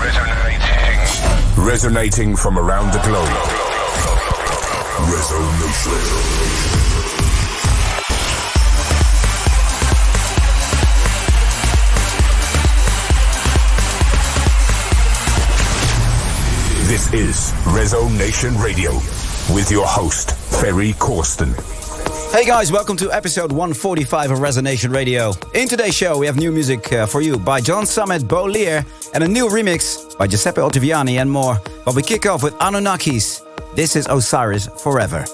Resonating. Resonating from around the globe. Resonation. This is Resonation Radio with your host, Ferry Corsten. Hey guys, welcome to episode 145 of Resonation Radio. In today's show, we have new music uh, for you by John Summit, Bolier, and a new remix by Giuseppe Ottaviani and more. But we kick off with Anunnakis. This is Osiris Forever.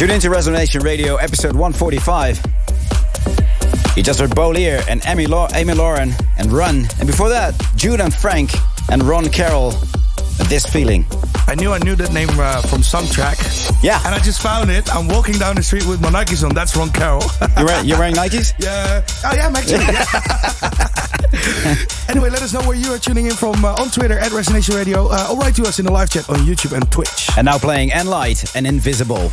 Tune into Resonation Radio, episode 145. You just heard Bolier and Amy, Amy Lauren and Run. And before that, Jude and Frank and Ron Carroll. This feeling. I knew I knew that name uh, from some track. Yeah. And I just found it. I'm walking down the street with my Nikes on. That's Ron Carroll. you're, wearing, you're wearing Nikes? Yeah. Oh, yeah, I'm actually. anyway, let us know where you are tuning in from uh, on Twitter at Resonation Radio. Uh, or write to us in the live chat on YouTube and Twitch. And now playing And Light and Invisible.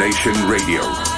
Nation Radio.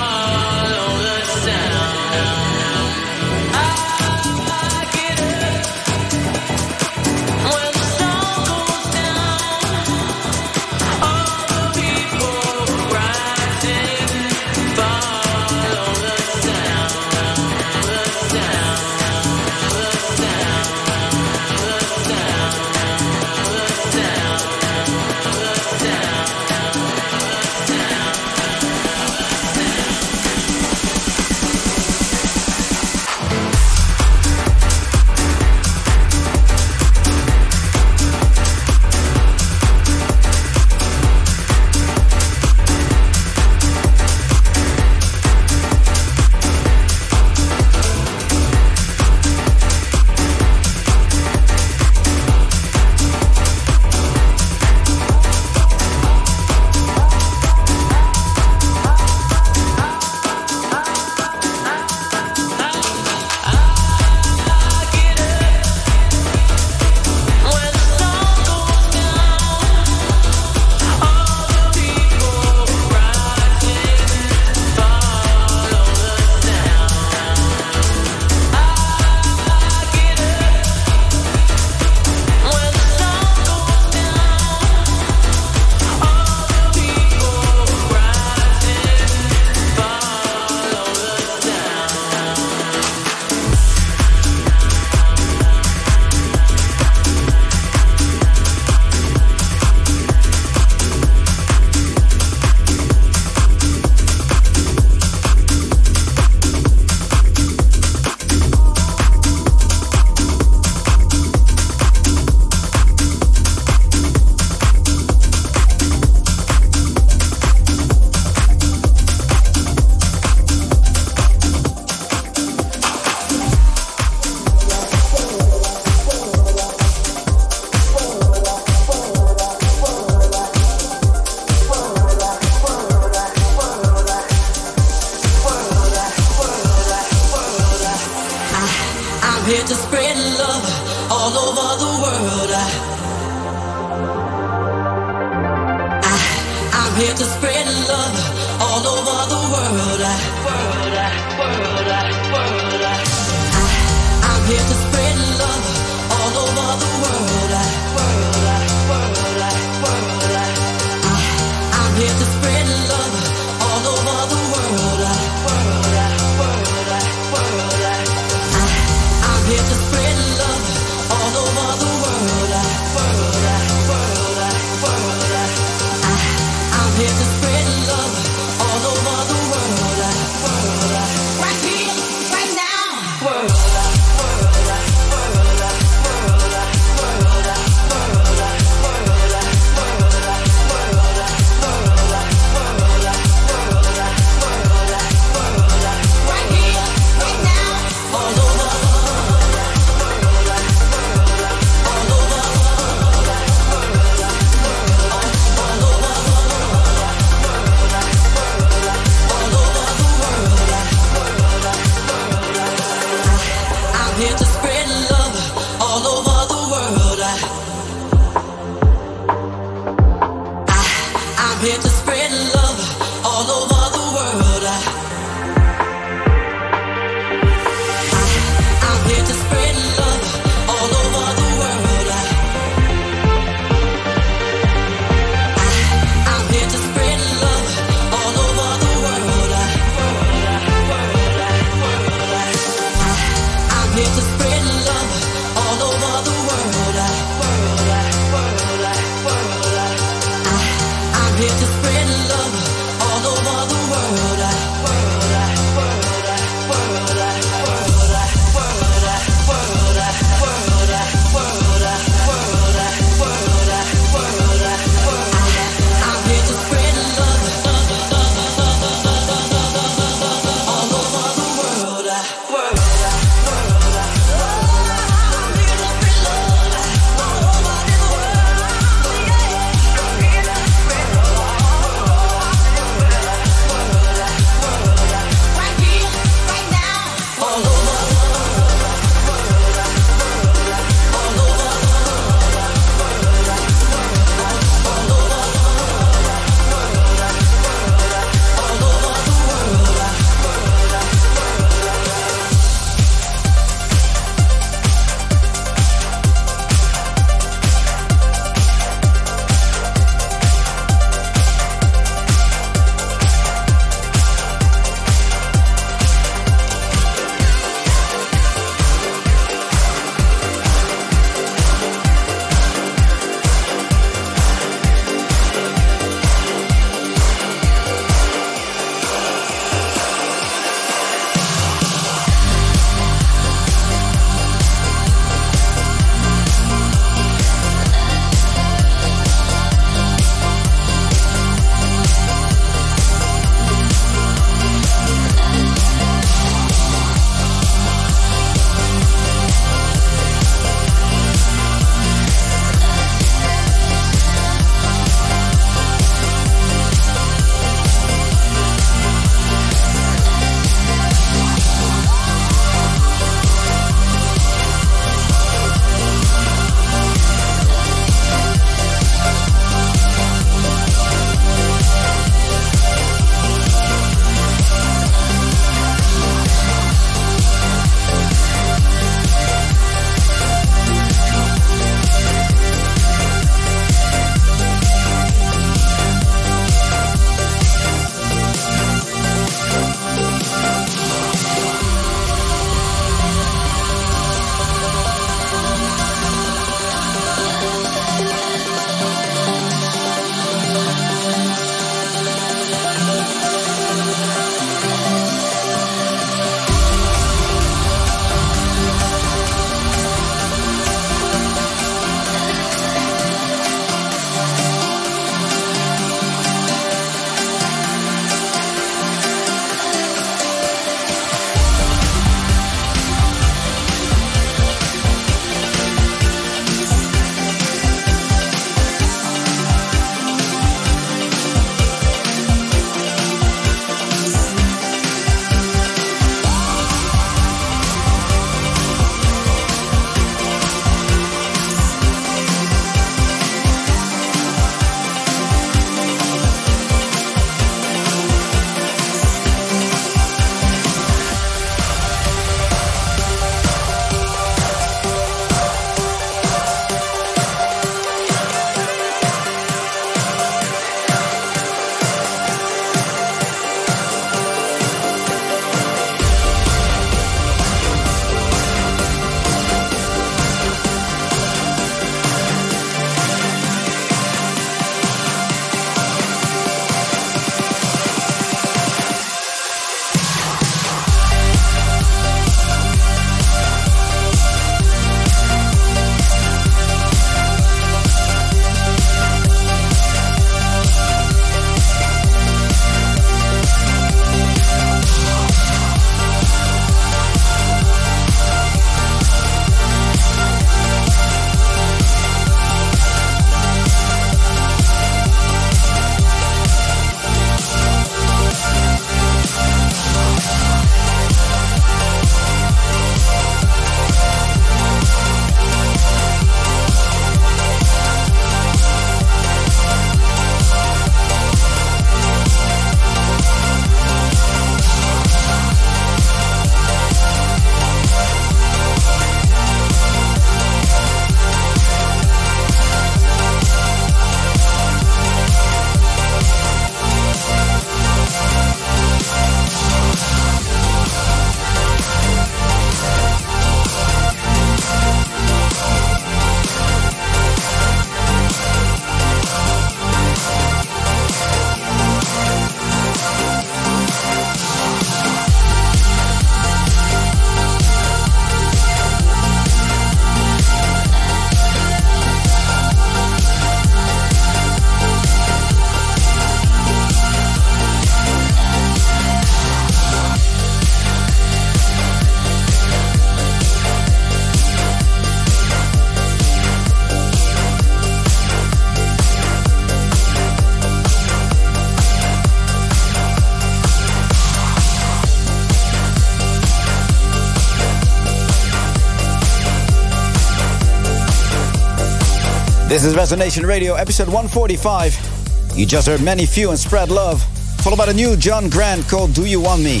This is Resonation Radio, episode 145. You just heard Many Few and Spread Love, followed by the new John Grant called Do You Want Me?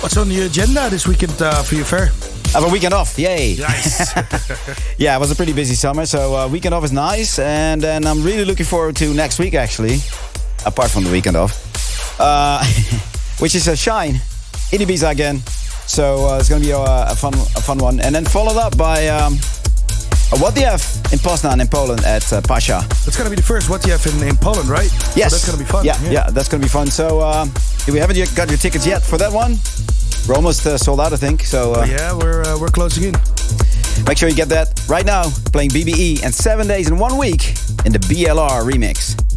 What's on the agenda this weekend uh, for you, Fair? I have a weekend off, yay! Nice. yeah, it was a pretty busy summer, so uh, weekend off is nice. And then I'm really looking forward to next week, actually, apart from the weekend off, uh, which is a Shine, in Ibiza again. So uh, it's going to be a, a, fun, a fun one. And then followed up by um, a What the F in Poznan in Poland at uh, Pasha. That's going to be the first What the F in, in Poland, right? Yes. So that's going to be fun. Yeah, yeah, yeah that's going to be fun. So uh, if you haven't yet got your tickets yet for that one, we're almost uh, sold out, I think. So uh, yeah, we're uh, we're closing in. Make sure you get that right now. Playing BBE and seven days in one week in the BLR remix.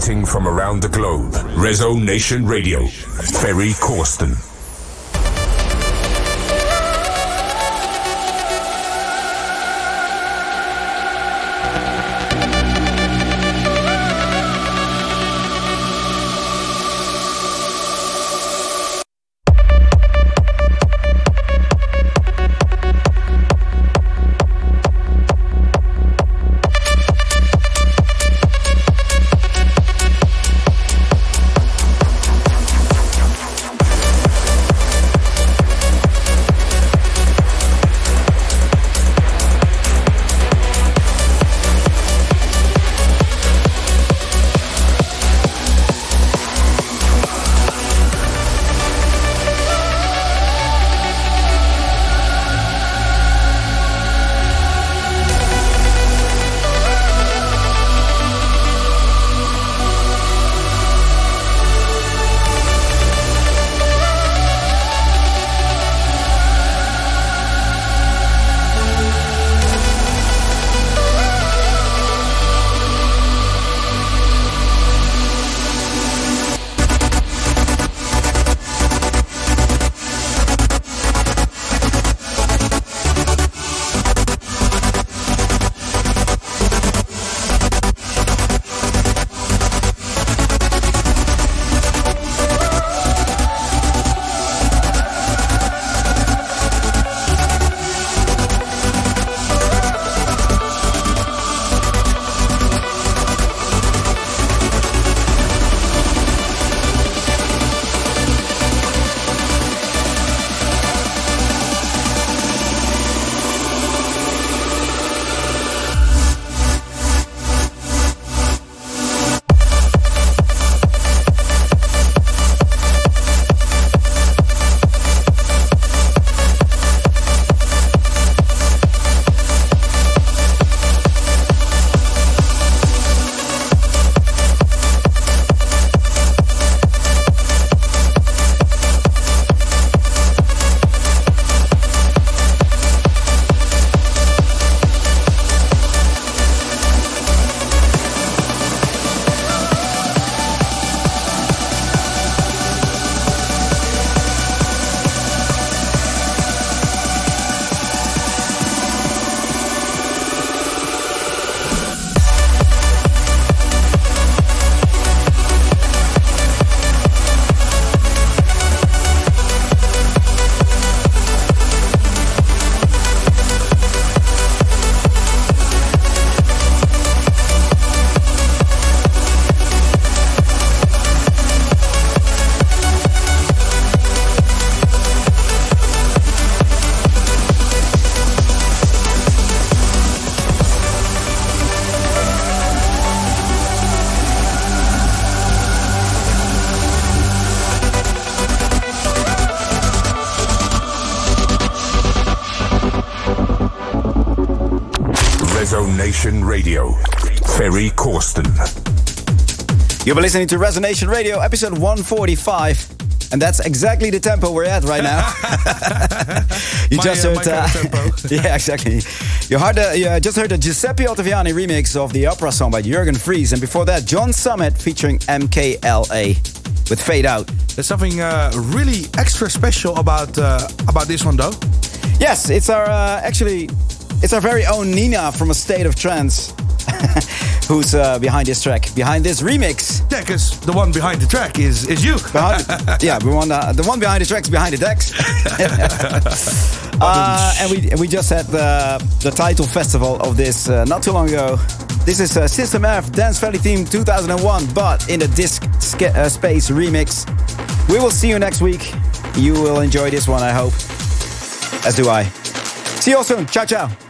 From around the globe, Resonation Radio, Ferry Corsten. You've been listening to Resonation Radio, episode 145. And that's exactly the tempo we're at right now. you My, just uh, heard, my kind of tempo. yeah, exactly. You heard, uh, you uh, just heard the Giuseppe Ottaviani remix of the opera song by Jurgen Vries, and before that, John Summit featuring MKLA with Fade Out. There's something uh, really extra special about uh, about this one, though. Yes, it's our uh, actually, it's our very own Nina from a state of trance, who's uh, behind this track, behind this remix. Yeah, because the one behind the track is is you. Behind, yeah, the one, uh, the one behind the tracks behind the decks. uh, and we we just had the the title festival of this uh, not too long ago. This is uh, System F Dance Valley Theme 2001, but in a disc uh, space remix. We will see you next week. You will enjoy this one, I hope. As do I. See you all soon. Ciao, ciao.